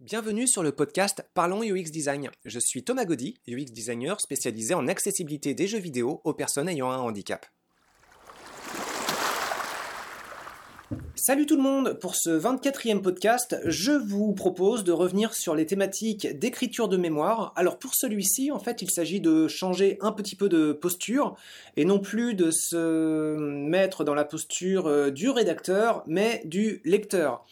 Bienvenue sur le podcast Parlons UX Design. Je suis Thomas Gaudy, UX designer spécialisé en accessibilité des jeux vidéo aux personnes ayant un handicap. Salut tout le monde, pour ce 24e podcast, je vous propose de revenir sur les thématiques d'écriture de mémoire. Alors pour celui-ci, en fait, il s'agit de changer un petit peu de posture et non plus de se mettre dans la posture euh, du rédacteur, mais du lecteur.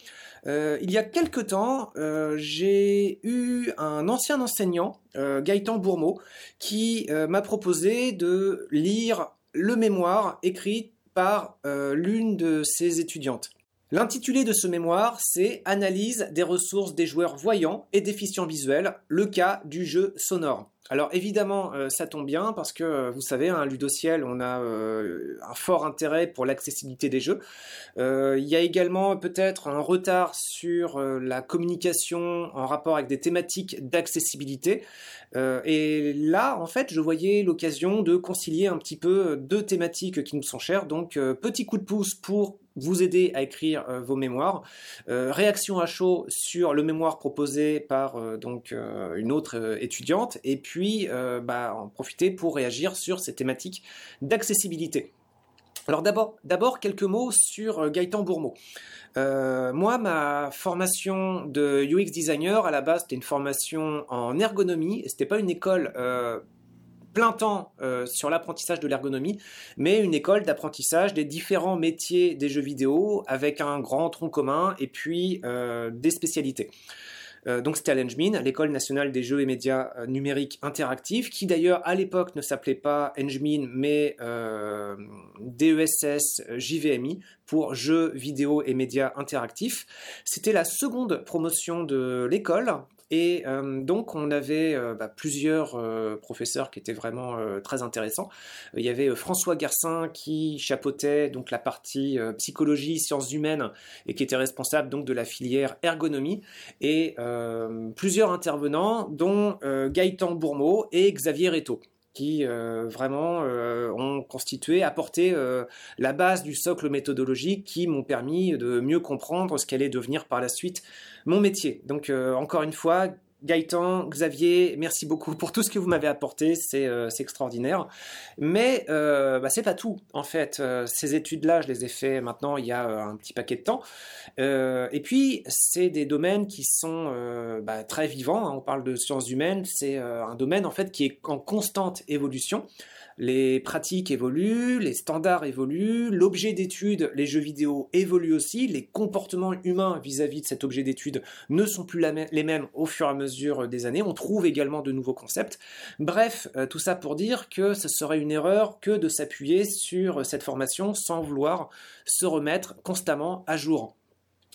Euh, il y a quelque temps, euh, j'ai eu un ancien enseignant, euh, Gaëtan Bourmeau, qui m'a proposé de lire le mémoire écrit par l'une de ses étudiantes. L'intitulé de ce mémoire, c'est Analyse des ressources des joueurs voyants et déficients visuels, le cas du jeu sonore. Alors évidemment, euh, ça tombe bien parce que euh, vous savez, hein, Ludociel, on a euh, un fort intérêt pour l'accessibilité des jeux. Il y a également peut-être un retard sur la communication en rapport avec des thématiques d'accessibilité. et là, en fait, je voyais l'occasion de concilier un petit peu deux thématiques qui nous sont chères. Donc, petit coup de pouce pour vous aider à écrire vos mémoires. Réaction à chaud sur le mémoire proposé par donc une autre étudiante, et puis bah, en profiter pour réagir sur ces thématiques d'accessibilité. Alors d'abord, d'abord quelques mots sur Gaëtan Bourmeau. moi, ma formation de UX designer à la base, c'était une formation en ergonomie. C'était pas une école plein temps euh, sur l'apprentissage de l'ergonomie, mais une école d'apprentissage des différents métiers des jeux vidéo avec un grand tronc commun et puis euh, des spécialités. Euh, donc c'était à l'ENGMIN, l'école nationale des jeux et médias numériques interactifs, qui d'ailleurs à l'époque ne s'appelait pas ENGMIN, mais DESS JVMI pour jeux vidéo et médias interactifs. C'était la seconde promotion de l'école et euh, donc on avait euh, bah, plusieurs euh, professeurs qui étaient vraiment très intéressants. Il y avait François Garcin qui chapeautait donc la partie psychologie, sciences humaines et qui était responsable donc de la filière ergonomie et plusieurs intervenants dont Gaëtan Bourmeau et Xavier Reto qui vraiment ont constitué, apporté la base du socle méthodologique qui m'ont permis de mieux comprendre ce qu'allait devenir par la suite mon métier. Donc euh, encore une fois, Gaëtan, Xavier, merci beaucoup pour tout ce que vous m'avez apporté, c'est euh, extraordinaire. Mais euh, bah, c'est pas tout, en fait. Euh, ces études-là, je les ai fait maintenant il y a un petit paquet de temps. et puis, c'est des domaines qui sont bah, très vivants. Hein. On parle de sciences humaines, c'est un domaine en fait qui est en constante évolution les pratiques évoluent, les standards évoluent, l'objet d'étude, les jeux vidéo évoluent aussi, les comportements humains vis-à-vis de cet objet d'étude ne sont plus les mêmes au fur et à mesure des années, on trouve également de nouveaux concepts. Bref, euh, tout ça pour dire que ce serait une erreur que de s'appuyer sur cette formation sans vouloir se remettre constamment à jour.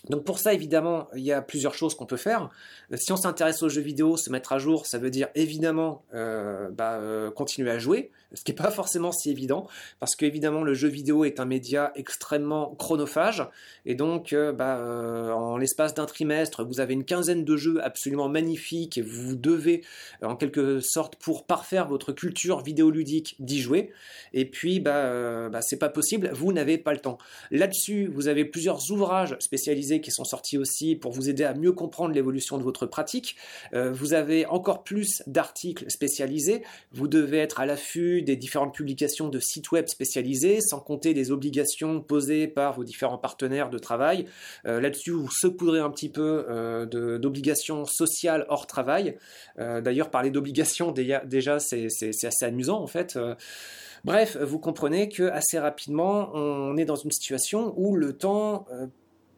Donc pour ça, évidemment, il y a plusieurs choses qu'on peut faire. Euh, si on s'intéresse aux jeux vidéo, se mettre à jour, ça veut dire évidemment euh, bah, continuer à jouer, ce qui n'est pas forcément si évident, parce qu'évidemment le jeu vidéo est un média extrêmement chronophage, et donc euh, bah, euh, en l'espace d'un trimestre, vous avez une quinzaine de jeux absolument magnifiques, et vous devez en quelque sorte pour parfaire votre culture vidéoludique d'y jouer, et puis bah, euh, bah c'est pas possible, vous n'avez pas le temps. Là-dessus, vous avez plusieurs ouvrages spécialisés qui sont sortis aussi pour vous aider à mieux comprendre l'évolution de votre pratique, vous avez encore plus d'articles spécialisés, vous devez être à l'affût des différentes publications de sites web spécialisés, sans compter des obligations posées par vos différents partenaires de travail. Euh, là-dessus, vous saupoudrez un petit peu euh, d'obligations sociales hors travail. Euh, d'ailleurs, parler d'obligations, déjà, c'est assez amusant en fait. Bref, vous comprenez que assez rapidement, on est dans une situation où le temps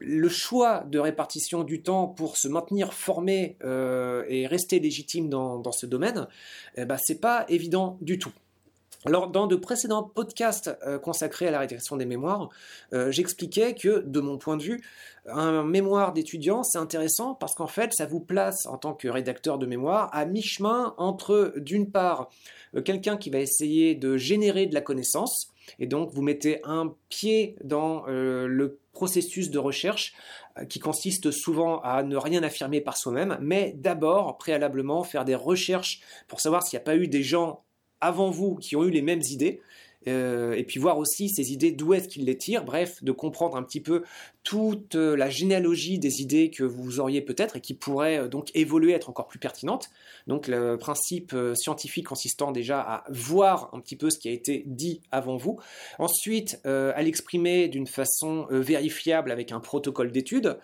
le choix de répartition du temps pour se maintenir formé et rester légitime dans, ce domaine, eh ben, c'est pas évident du tout. Alors, dans de précédents podcasts euh, consacrés à la rédaction des mémoires, euh, j'expliquais que, de mon point de vue, un mémoire d'étudiant, c'est intéressant parce qu'en fait, ça vous place en tant que rédacteur de mémoire à mi-chemin entre, d'une part, euh, quelqu'un qui va essayer de générer de la connaissance, et donc vous mettez un pied dans le processus de recherche qui consiste souvent à ne rien affirmer par soi-même, mais d'abord, préalablement, faire des recherches pour savoir s'il n'y a pas eu des gens avant vous qui ont eu les mêmes idées. et puis voir aussi ces idées d'où est-ce qu'il les tire, bref, de comprendre un petit peu toute la généalogie des idées que vous auriez peut-être et qui pourraient donc évoluer, être encore plus pertinentes. Donc le principe scientifique consistant déjà à voir un petit peu ce qui a été dit avant vous, ensuite à l'exprimer d'une façon vérifiable avec un protocole d'étude.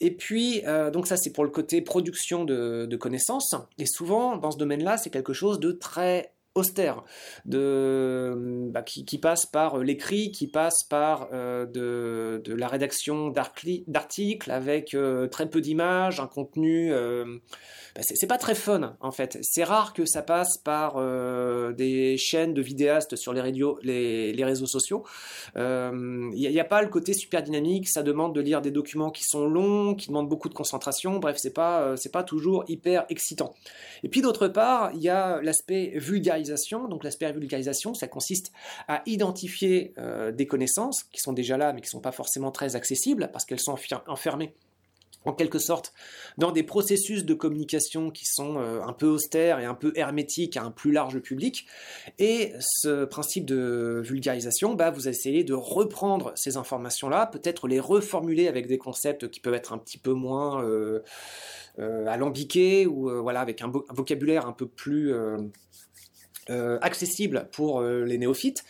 Et puis, euh, donc ça c'est pour le côté production de, connaissances. Et souvent, dans ce domaine-là, c'est quelque chose de très austère, de, bah, qui, passe par l'écrit, qui passe par euh, de, la rédaction d'articles avec euh, très peu d'images, un contenu bah, c'est pas très fun en fait. C'est rare que ça passe par euh, des chaînes de vidéastes sur les, réseaux sociaux. Il euh, n'y a, pas le côté super dynamique, ça demande de lire des documents qui sont longs, qui demandent beaucoup de concentration, bref, c'est pas, euh, pas toujours hyper excitant. Et puis d'autre part, il y a l'aspect vulgarisation. Donc l'aspect vulgarisation, ça consiste à identifier des connaissances qui sont déjà là mais qui ne sont pas forcément très accessibles parce qu'elles sont enfermées en quelque sorte dans des processus de communication qui sont euh, un peu austères et un peu hermétiques à un plus large public. Et ce principe de vulgarisation, bah, vous essayez de reprendre ces informations-là, peut-être les reformuler avec des concepts qui peuvent être un petit peu moins euh, euh, alambiqués ou voilà, avec un, vocabulaire un peu plus accessible pour les néophytes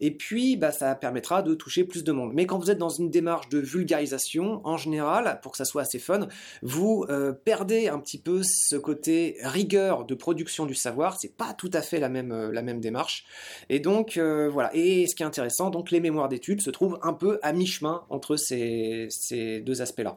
et puis bah, ça permettra de toucher plus de monde. Mais quand vous êtes dans une démarche de vulgarisation, en général, pour que ça soit assez fun, vous euh, perdez un petit peu ce côté rigueur de production du savoir, c'est pas tout à fait la même, euh, la même démarche. Et donc euh, voilà, et ce qui est intéressant, donc les mémoires d'études se trouvent un peu à mi-chemin entre ces, ces deux aspects-là.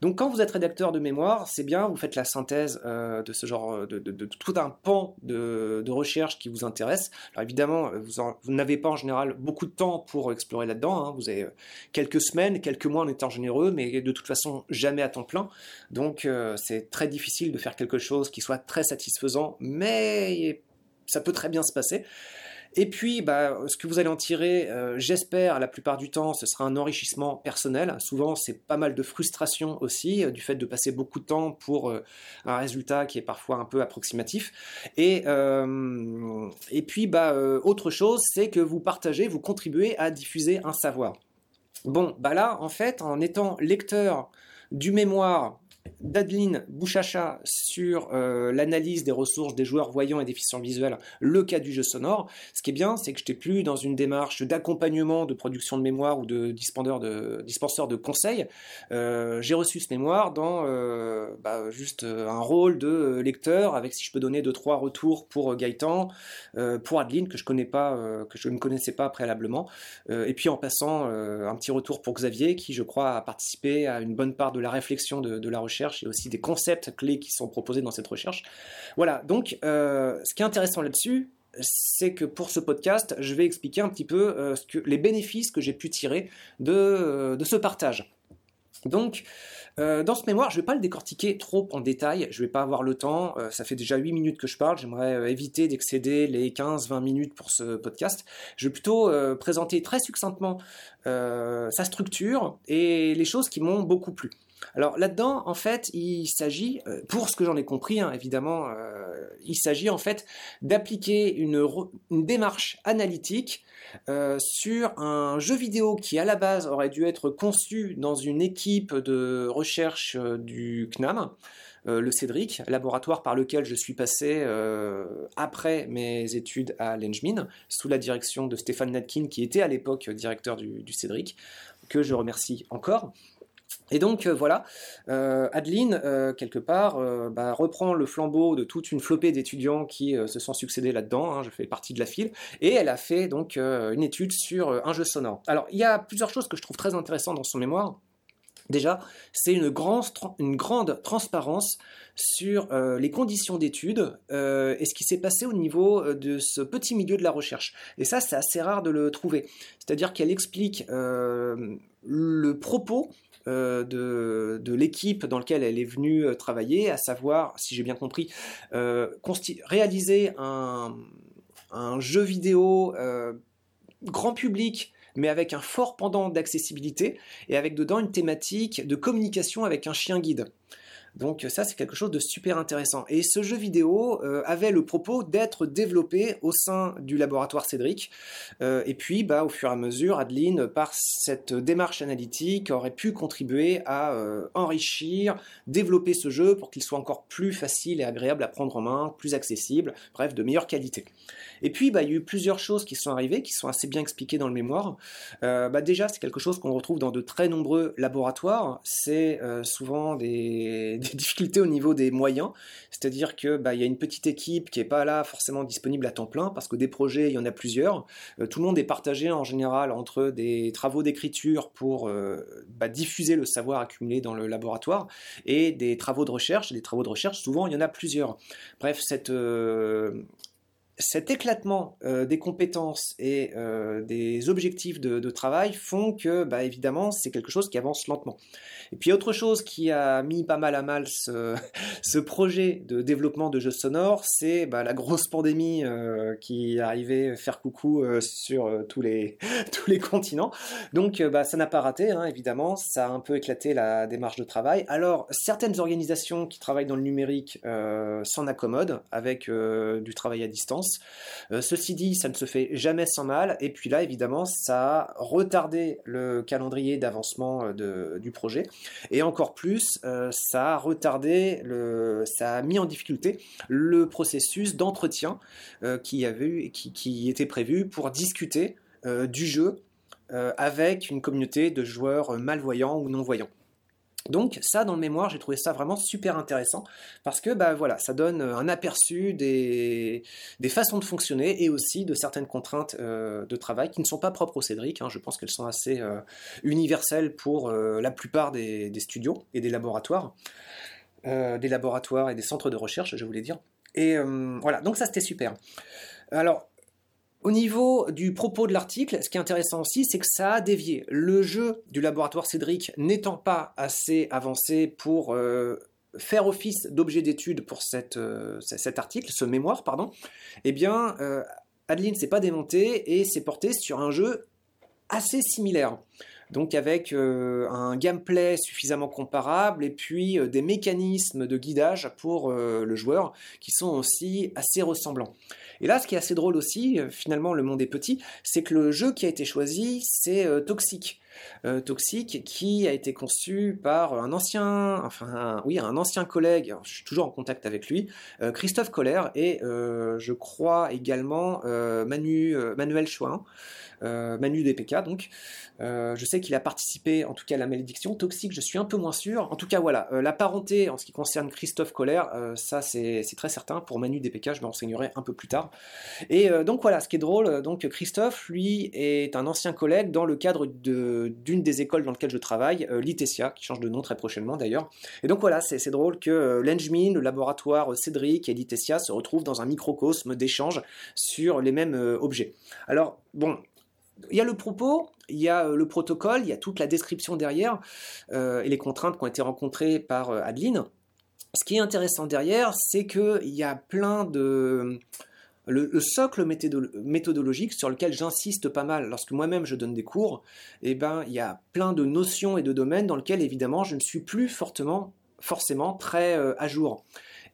Donc quand vous êtes rédacteur de mémoire, c'est bien, vous faites la synthèse de ce genre, de, de, tout un pan de, recherche qui vous intéresse. Alors évidemment, vous, vous n'avez pas en général beaucoup de temps pour explorer là-dedans. Hein. Vous avez euh, quelques semaines, quelques mois en étant généreux, mais de toute façon jamais à temps plein. Donc euh, c'est très difficile de faire quelque chose qui soit très satisfaisant, mais ça peut très bien se passer. Et puis, bah, ce que vous allez en tirer, euh, j'espère, la plupart du temps, ce sera un enrichissement personnel. Souvent, c'est pas mal de frustration aussi, euh, du fait de passer beaucoup de temps pour euh, un résultat qui est parfois un peu approximatif. Et, puis, bah, autre chose, c'est que vous partagez, vous contribuez à diffuser un savoir. Bon, bah là, en fait, en étant lecteur du mémoire d'Adeline Bouchacha sur euh, l'analyse des ressources des joueurs voyants et déficients visuels, le cas du jeu sonore. Ce qui est bien, c'est que je n'étais plus dans une démarche d'accompagnement de production de mémoire ou de de, dispenseur de conseils. Euh, j'ai reçu ce mémoire dans euh, bah, juste un rôle de lecteur avec, si je peux donner deux trois retours pour Gaëtan, pour Adeline que je ne connaissais pas préalablement, et puis en passant un petit retour pour Xavier qui, je crois, a participé à une bonne part de la réflexion de la recherche et aussi des concepts clés qui sont proposés dans cette recherche. Voilà, donc euh, ce qui est intéressant là-dessus, c'est que pour ce podcast, je vais expliquer un petit peu euh, les bénéfices que j'ai pu tirer de, euh, de ce partage. Donc, dans ce mémoire, je ne vais pas le décortiquer trop en détail, je ne vais pas avoir le temps, ça fait déjà 8 minutes que je parle, j'aimerais éviter d'excéder les 15-20 minutes pour ce podcast. Je vais plutôt présenter très succinctement sa structure et les choses qui m'ont beaucoup plu. Alors là-dedans, en fait, il s'agit, euh, pour ce que j'en ai compris, hein, évidemment, euh, il s'agit en fait d'appliquer une, démarche analytique euh, sur un jeu vidéo qui à la base aurait dû être conçu dans une équipe de recherche du CNAM. le Cédric, laboratoire par lequel je suis passé après mes études à l'Engmin, sous la direction de Stéphane Natkin, qui était à l'époque directeur du, du Cédric, que je remercie encore. Et donc euh, voilà, euh, Adeline, euh, quelque part, bah, reprend le flambeau de toute une flopée d'étudiants qui se sont succédés là-dedans, hein, je fais partie de la file, et elle a fait donc une étude sur un jeu sonore. Alors il y a plusieurs choses que je trouve très intéressantes dans son mémoire. Déjà, c'est une, une, grande transparence sur les conditions d'étude et ce qui s'est passé au niveau de ce petit milieu de la recherche. Et ça, c'est assez rare de le trouver. C'est-à-dire qu'elle explique le propos euh, de, l'équipe dans laquelle elle est venue euh, travailler, à savoir, si j'ai bien compris, euh, réaliser un, jeu vidéo grand public mais avec un fort pendant d'accessibilité et avec dedans une thématique de communication avec un chien guide. Donc ça, c'est quelque chose de super intéressant. Et ce jeu vidéo euh, avait le propos d'être développé au sein du laboratoire Cédric. Euh, et puis, bah, au fur et à mesure, Adeline, par cette démarche analytique, aurait pu contribuer à euh, enrichir, développer ce jeu pour qu'il soit encore plus facile et agréable à prendre en main, plus accessible, bref, de meilleure qualité. Et puis, bah, il y a eu plusieurs choses qui sont arrivées, qui sont assez bien expliquées dans le mémoire. Bah, déjà, c'est quelque chose qu'on retrouve dans de très nombreux laboratoires. C'est souvent des des difficultés au niveau des moyens, c'est-à-dire que bah, il y a une petite équipe qui n'est pas là forcément disponible à temps plein parce que des projets il y en a plusieurs. Euh, tout le monde est partagé en général entre des travaux d'écriture pour euh, bah, diffuser le savoir accumulé dans le laboratoire et des travaux de recherche. Des travaux de recherche souvent il y en a plusieurs. Bref cette euh, cet éclatement des compétences et des objectifs de, travail font que, bah, évidemment, c'est quelque chose qui avance lentement. Et puis autre chose qui a mis pas mal à mal ce, projet de développement de jeux sonores, c'est bah, la grosse pandémie euh, qui arrivait faire coucou euh, sur euh, tous, les, tous les continents. Donc bah, ça n'a pas raté, hein, évidemment, ça a un peu éclaté la démarche de travail. Alors certaines organisations qui travaillent dans le numérique s'en accommodent avec du travail à distance. Ceci dit, ça ne se fait jamais sans mal. Et puis là, évidemment, ça a retardé le calendrier d'avancement du projet. Et encore plus, euh, ça a retardé, ça a mis en difficulté le processus d'entretien euh, qui, était prévu pour discuter euh, du jeu avec une communauté de joueurs malvoyants ou non-voyants. Donc ça, dans le mémoire, j'ai trouvé ça vraiment super intéressant parce que bah voilà, ça donne un aperçu des, des façons de fonctionner et aussi de certaines contraintes euh, de travail qui ne sont pas propres au Cédric. Hein. Je pense qu'elles sont assez euh, universelles pour euh, la plupart des, des, studios et des laboratoires, des laboratoires et des centres de recherche, je voulais dire. Et voilà, donc ça c'était super. Alors au niveau du propos de l'article, ce qui est intéressant aussi, c'est que ça a dévié. Le jeu du laboratoire Cédric n'étant pas assez avancé pour euh, faire office d'objet d'étude pour euh, cet article, ce mémoire, pardon, eh bien, euh, Adeline s'est pas démontée et s'est portée sur un jeu assez similaire donc avec un gameplay suffisamment comparable et puis des mécanismes de guidage pour le joueur qui sont aussi assez ressemblants. Et là, ce qui est assez drôle aussi, euh, finalement, le monde est petit, c'est que le jeu qui a été choisi, c'est euh, Toxic. Euh, Toxic qui a été conçu par un ancien, enfin, oui, un ancien collègue, je suis toujours en contact avec lui, Christophe Coller, et je crois également Manu, Manuel Chouin. Euh, Manu DPK donc. Euh, je sais qu'il a participé en tout cas à la malédiction. Toxique, je suis un peu moins sûr. En tout cas, voilà, euh, la parenté en ce qui concerne Christophe Colère, ça c'est très certain. Pour Manu DPK, je me renseignerai un peu plus tard. Et donc voilà, ce qui est drôle, donc Christophe, lui, est un ancien collègue dans le cadre d'une des écoles dans lesquelles je travaille, l'ITESIA, qui change de nom très prochainement d'ailleurs. Et donc voilà, c'est drôle que l'Engmin, le laboratoire Cédric et l'ITESIA se retrouvent dans un microcosme d'échange sur les mêmes objets. Alors, bon, il y a le propos, il y a euh, le protocole, il y a toute la description derrière euh, et les contraintes qui ont été rencontrées par euh, Adeline. Ce qui est intéressant derrière, c'est qu'il y a plein de... Le, socle méthodologique sur lequel j'insiste pas mal lorsque moi-même je donne des cours, eh ben, il y a plein de notions et de domaines dans lesquels évidemment je ne suis plus fortement, forcément très à jour.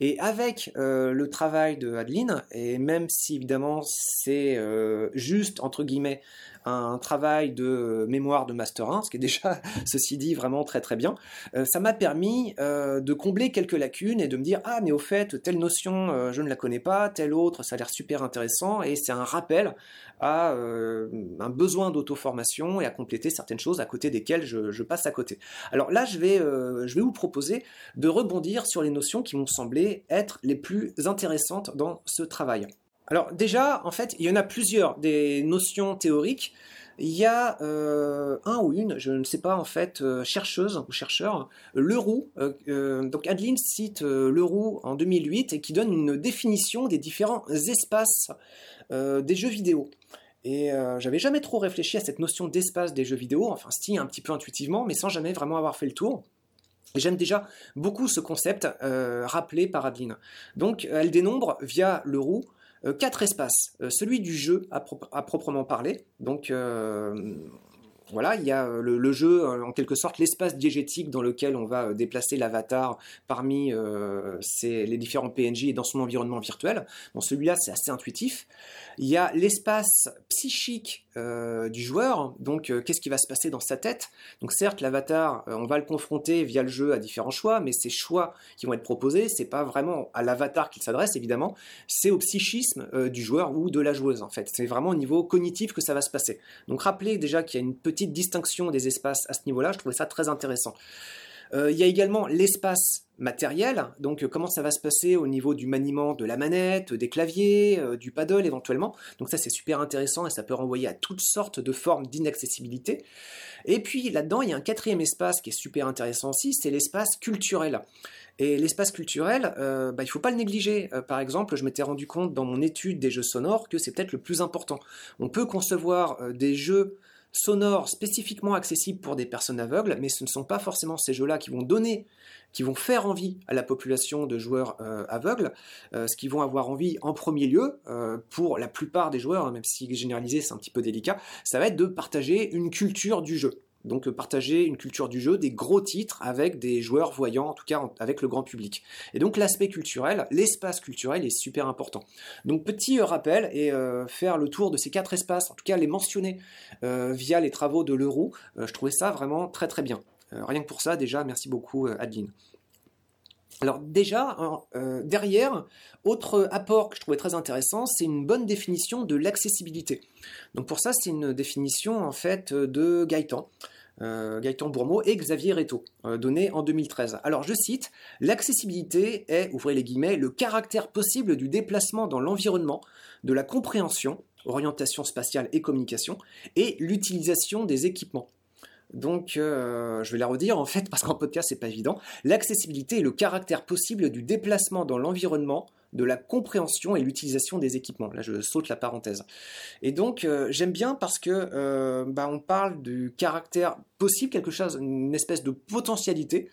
Et avec euh, le travail de Adeline, et même si évidemment c'est euh, juste entre guillemets un travail de mémoire de Master 1, ce qui est déjà, ceci dit, vraiment très très bien, euh, ça m'a permis de combler quelques lacunes et de me dire ah mais au fait telle notion je ne la connais pas, telle autre ça a l'air super intéressant et c'est un rappel à un besoin d'auto-formation et à compléter certaines choses à côté desquelles je, je passe à côté. Alors là je vais, je vais vous proposer de rebondir sur les notions qui m'ont semblé être les plus intéressantes dans ce travail. Alors déjà, en fait, il y en a plusieurs des notions théoriques. Il y a euh, un ou une, je ne sais pas en fait, euh, chercheuse ou chercheur, Leroux. Euh, donc Adeline cite Leroux en 2008 et qui donne une définition des différents espaces des jeux vidéo. Et j'avais jamais trop réfléchi à cette notion d'espace des jeux vidéo, enfin si un petit peu intuitivement, mais sans jamais vraiment avoir fait le tour. J'aime déjà beaucoup ce concept rappelé par Adeline. Donc elle dénombre via le roux euh, quatre espaces. Euh, celui du jeu à, proprement parler, donc voilà, il y a le, jeu, en quelque sorte, l'espace diégétique dans lequel on va déplacer l'avatar parmi les différents PNJ et dans son environnement virtuel. Bon, celui-là, c'est assez intuitif. Il y a l'espace psychique du joueur, donc qu'est-ce qui va se passer dans sa tête? Donc certes, l'avatar, on va le confronter via le jeu à différents choix, mais ces choix qui vont être proposés, c'est pas vraiment à l'avatar qu'il s'adresse, évidemment, c'est au psychisme du joueur ou de la joueuse, en fait. C'est vraiment au niveau cognitif que ça va se passer. Donc rappelez déjà qu'il y a une petite distinction des espaces à ce niveau-là, je trouvais ça très intéressant. Euh, il y a également l'espace matériel, donc euh, comment ça va se passer au niveau du maniement de la manette, des claviers, euh, du paddle éventuellement? Donc ça c'est super intéressant et ça peut renvoyer à toutes sortes de formes d'inaccessibilité. Et puis là-dedans il y a un quatrième espace qui est super intéressant aussi, c'est l'espace culturel. Et l'espace culturel, bah, il ne faut pas le négliger. par exemple, je m'étais rendu compte dans mon étude des jeux sonores que c'est peut-être le plus important. On peut concevoir des jeux sonores spécifiquement accessibles pour des personnes aveugles, mais ce ne sont pas forcément ces jeux-là qui vont donner, qui vont faire envie à la population de joueurs euh, aveugles. Euh, ce qu'ils vont avoir envie en premier lieu, euh, pour la plupart des joueurs, même si généraliser c'est un petit peu délicat, ça va être de partager une culture du jeu. Donc partager une culture du jeu, des gros titres avec des joueurs voyants, en tout cas avec le grand public. Et donc l'aspect culturel, l'espace culturel est super important. Donc petit euh, rappel et euh, faire le tour de ces quatre espaces, en tout cas les mentionner euh, via les travaux de Leroux, je trouvais ça vraiment très très bien. rien que pour ça, déjà, merci beaucoup Adeline. Alors déjà, derrière, autre apport que je trouvais très intéressant, c'est une bonne définition de l'accessibilité. Donc pour ça, c'est une définition en fait de Gaëtan. Euh, Gaëtan Bourmeau et Xavier Reto, euh, donné en 2013. Alors je cite, l'accessibilité est, ouvrez les guillemets, le caractère possible du déplacement dans l'environnement, de la compréhension, orientation spatiale et communication, et l'utilisation des équipements. Donc, euh, je vais la redire en fait, parce qu'en podcast, c'est pas évident. L'accessibilité est le caractère possible du déplacement dans l'environnement, de la compréhension et l'utilisation des équipements. Là, je saute la parenthèse. Et donc, euh, j'aime bien parce que euh, bah, on parle du caractère possible, quelque chose, une espèce de potentialité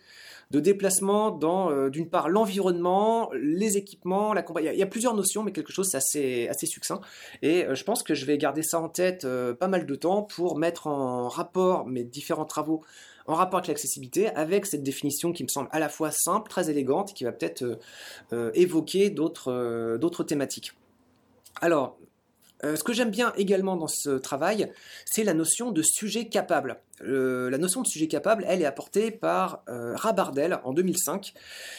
de déplacement dans, euh, d'une part, l'environnement, les équipements, la il, il y, a, plusieurs notions, mais quelque chose assez, assez succinct. Et je pense que je vais garder ça en tête pas mal de temps pour mettre en rapport mes différents travaux en rapport avec l'accessibilité, avec cette définition qui me semble à la fois simple, très élégante, qui va peut-être euh, euh, évoquer euh, d'autres thématiques. Alors, ce que j'aime bien également dans ce travail, c'est la notion de sujet capable. la notion de sujet capable, elle est apportée par Rabardel en 2005.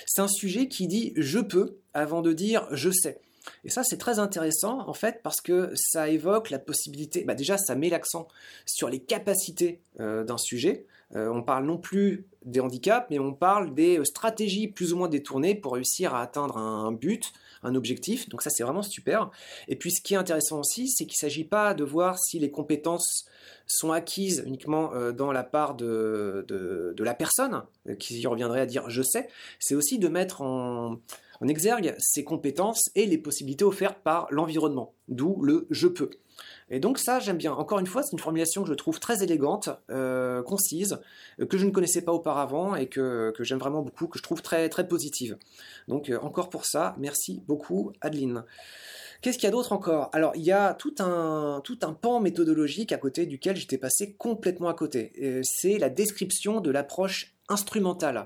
C'est un sujet qui dit je peux avant de dire je sais. Et ça, c'est très intéressant, en fait, parce que ça évoque la possibilité, bah déjà, ça met l'accent sur les capacités d'un sujet, euh, on parle non plus des handicaps, mais on parle des euh, stratégies plus ou moins détournées pour réussir à atteindre un, but, un objectif. Donc ça, c'est vraiment super. Et puis ce qui est intéressant aussi, c'est qu'il ne s'agit pas de voir si les compétences sont acquises uniquement euh, dans la part de, la personne, qui reviendrait à dire je sais, c'est aussi de mettre en, en exergue ces compétences et les possibilités offertes par l'environnement, d'où le je peux. Et donc ça, j'aime bien. Encore une fois, c'est une formulation que je trouve très élégante, euh, concise, euh, que je ne connaissais pas auparavant et que, j'aime vraiment beaucoup, que je trouve très, très positive. Donc euh, encore pour ça, merci beaucoup Adeline. Qu'est-ce qu'il y a d'autre encore? Alors, il y a tout un, tout un pan méthodologique à côté duquel j'étais passé complètement à côté. C'est la description de l'approche instrumentale.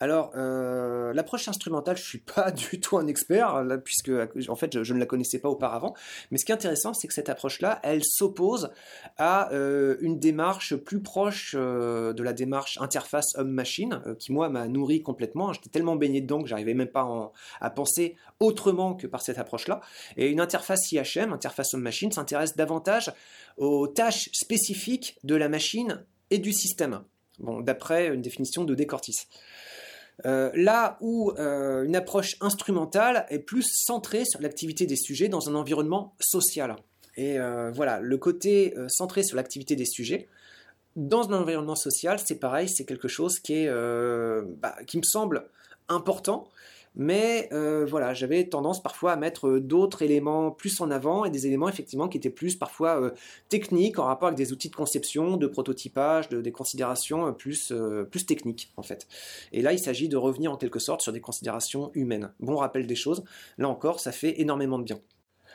Alors, euh, l'approche instrumentale, je suis pas du tout un expert, puisque en fait, je, ne la connaissais pas auparavant. Mais ce qui est intéressant, c'est que cette approche-là, elle s'oppose à euh, une démarche plus proche euh, de la démarche interface homme-machine, qui moi m'a nourri complètement. J'étais tellement baigné dedans que j'arrivais même pas à penser autrement que par cette approche-là. Et une interface IHM, interface homme-machine, s'intéresse davantage aux tâches spécifiques de la machine et du système. Bon, d'après une définition de Descortis. Euh, là où euh, une approche instrumentale est plus centrée sur l'activité des sujets dans un environnement social. Et euh, voilà, le côté centré sur l'activité des sujets, dans un environnement social, c'est pareil, c'est quelque chose qui, bah, qui me semble important mais euh, voilà, j'avais tendance parfois à mettre euh, d'autres éléments plus en avant et des éléments effectivement qui étaient plus parfois euh, techniques en rapport avec des outils de conception, de prototypage, de, des considérations plus, plus techniques en fait. Et là, il s'agit de revenir en quelque sorte sur des considérations humaines. Bon rappel des choses, là encore, ça fait énormément de bien.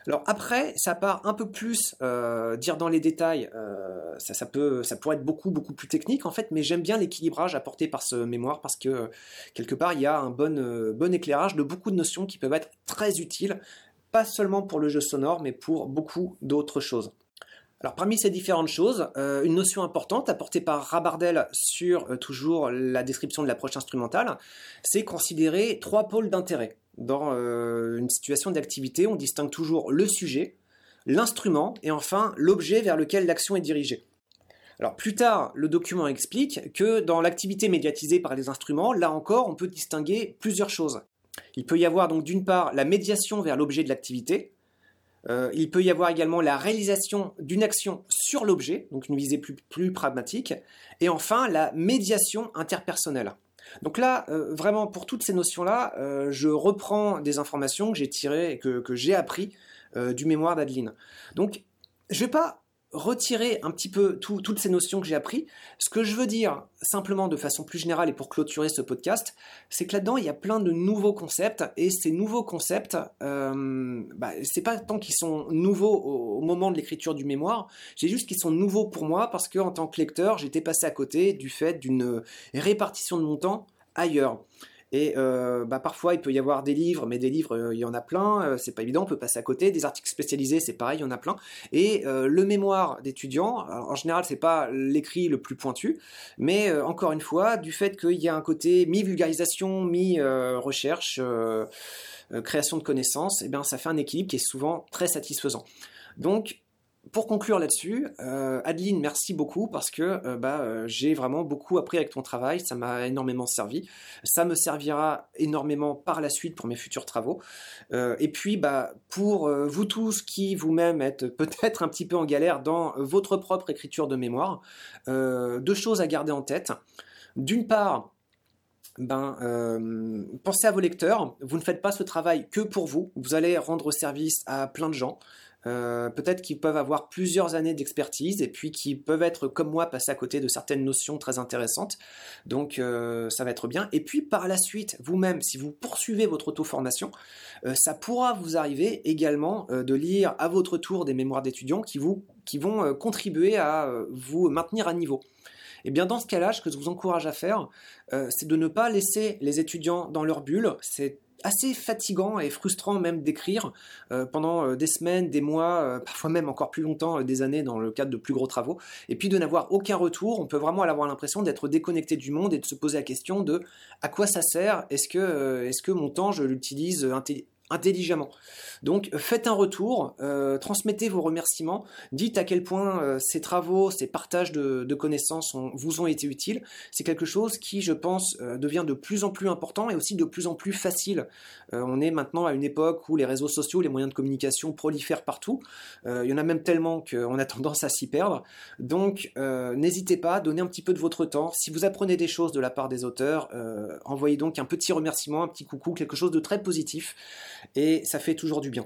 Alors après, ça part un peu plus euh, dire dans les détails, euh, ça, peut, pourrait être beaucoup beaucoup plus technique en fait, mais j'aime bien l'équilibrage apporté par ce mémoire parce que quelque part il y a un bon, euh, bon éclairage de beaucoup de notions qui peuvent être très utiles, pas seulement pour le jeu sonore, mais pour beaucoup d'autres choses. Alors parmi ces différentes choses, une notion importante apportée par Rabardel sur toujours la description de l'approche instrumentale, c'est considérer trois pôles d'intérêt. Dans euh, une situation d'activité, on distingue toujours le sujet, l'instrument et enfin l'objet vers lequel l'action est dirigée. Alors plus tard, le document explique que dans l'activité médiatisée par les instruments, là encore, on peut distinguer plusieurs choses. Il peut y avoir donc d'une part la médiation vers l'objet de l'activité, euh, il peut y avoir également la réalisation d'une action sur l'objet, donc une visée plus, pragmatique, et enfin la médiation interpersonnelle. Donc là, euh, vraiment, pour toutes ces notions-là, euh, je reprends des informations que j'ai tirées que, que j'ai appris du mémoire d'Adeline. Donc, je ne vais pas retirer un petit peu toutes ces notions que j'ai appris. Ce que je veux dire, simplement de façon plus générale et pour clôturer ce podcast, c'est que là-dedans, il y a plein de nouveaux concepts, et ces nouveaux concepts, euh, bah, c'est pas tant qu'ils sont nouveaux au, moment de l'écriture du mémoire, j'ai juste qu'ils sont nouveaux pour moi parce que en tant que lecteur, j'étais passé à côté du fait d'une répartition de mon temps ailleurs. Et euh, bah, parfois, il peut y avoir des livres, mais des livres, euh, il y en a plein, euh, c'est pas évident, on peut passer à côté. Des articles spécialisés, c'est pareil, il y en a plein. Et le mémoire d'étudiant, en général, c'est pas l'écrit le plus pointu, mais encore une fois, du fait qu'il y a un côté mi-vulgarisation, mi-recherche, création de connaissances, eh bien, ça fait un équilibre qui est souvent très satisfaisant. Donc, pour conclure là-dessus, euh, Adeline, merci beaucoup parce que euh, bah, euh, j'ai vraiment beaucoup appris avec ton travail, ça m'a énormément servi, ça me servira énormément par la suite pour mes futurs travaux. et puis, bah, pour vous tous qui vous-même êtes peut-être un petit peu en galère dans votre propre écriture de mémoire, deux choses à garder en tête. D'une part, ben, pensez à vos lecteurs. Vous ne faites pas ce travail que pour vous. Vous allez rendre service à plein de gens. Euh, peut-être qu'ils peuvent avoir plusieurs années d'expertise et puis qui peuvent être comme moi passés à côté de certaines notions très intéressantes. Donc euh, ça va être bien. Et puis par la suite, vous-même, si vous poursuivez votre auto-formation, euh, ça pourra vous arriver également de lire à votre tour des mémoires d'étudiants qui, qui vont contribuer à vous maintenir à niveau. Et eh bien dans ce cas-là, ce que je vous encourage à faire, c'est de ne pas laisser les étudiants dans leur bulle. Assez fatigant et frustrant même d'écrire euh, pendant euh, des semaines, des mois, euh, parfois même encore plus longtemps, des années dans le cadre de plus gros travaux, et puis de n'avoir aucun retour. On peut vraiment avoir l'impression d'être déconnecté du monde et de se poser la question de à quoi ça sert? Est-ce que, est-ce que mon temps je l'utilise intelligemment. Donc faites un retour, euh, transmettez vos remerciements, dites à quel point euh, ces travaux, ces partages de, connaissances vous ont été utiles. C'est quelque chose qui, je pense, euh, devient de plus en plus important et aussi de plus en plus facile. on est maintenant à une époque où les réseaux sociaux, les moyens de communication prolifèrent partout. il y en a même tellement qu'on a tendance à s'y perdre. Donc n'hésitez pas, donnez un petit peu de votre temps. Si vous apprenez des choses de la part des auteurs, envoyez donc un petit remerciement, un petit coucou, quelque chose de très positif et ça fait toujours du bien.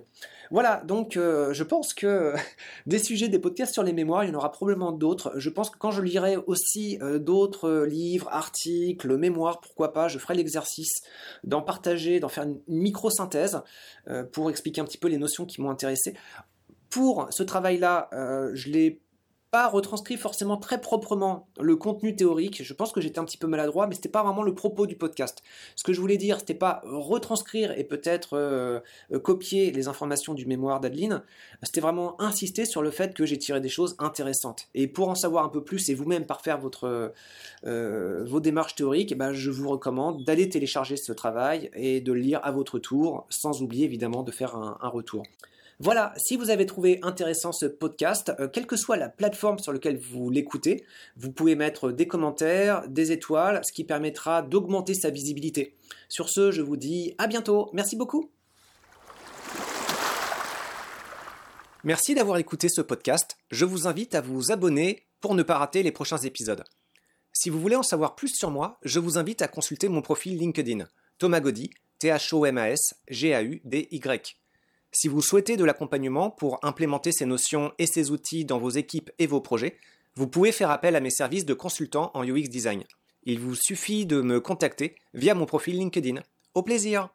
Voilà, donc euh, je pense que des sujets, des podcasts sur les mémoires, il y en aura probablement d'autres. Je pense que quand je lirai aussi euh, d'autres livres, articles, mémoires, pourquoi pas, je ferai l'exercice d'en partager, d'en faire une micro-synthèse euh, pour expliquer un petit peu les notions qui m'ont intéressé. Pour ce travail-là, je l'ai pas retranscrit forcément très proprement le contenu théorique. Je pense que j'étais un petit peu maladroit, mais c'était pas vraiment le propos du podcast. Ce que je voulais dire, c'était pas retranscrire et peut-être euh, euh, copier les informations du mémoire d'Adeline. C'était vraiment insister sur le fait que j'ai tiré des choses intéressantes. Et pour en savoir un peu plus et vous-même parfaire votre, euh, vos démarches théoriques, eh ben, je vous recommande d'aller télécharger ce travail et de le lire à votre tour, sans oublier évidemment de faire un retour. Voilà, si vous avez trouvé intéressant ce podcast, euh, quelle que soit la plateforme sur laquelle vous l'écoutez, vous pouvez mettre des commentaires, des étoiles, ce qui permettra d'augmenter sa visibilité. Sur ce, je vous dis à bientôt. Merci beaucoup. Merci d'avoir écouté ce podcast. Je vous invite à vous abonner pour ne pas rater les prochains épisodes. Si vous voulez en savoir plus sur moi, je vous invite à consulter mon profil LinkedIn, Thomas Gaudy, T-H-O-M-A-S, G-A-U-D-Y. Si vous souhaitez de l'accompagnement pour implémenter ces notions et ces outils dans vos équipes et vos projets, vous pouvez faire appel à mes services de consultant en UX Design. Il vous suffit de me contacter via mon profil LinkedIn. Au plaisir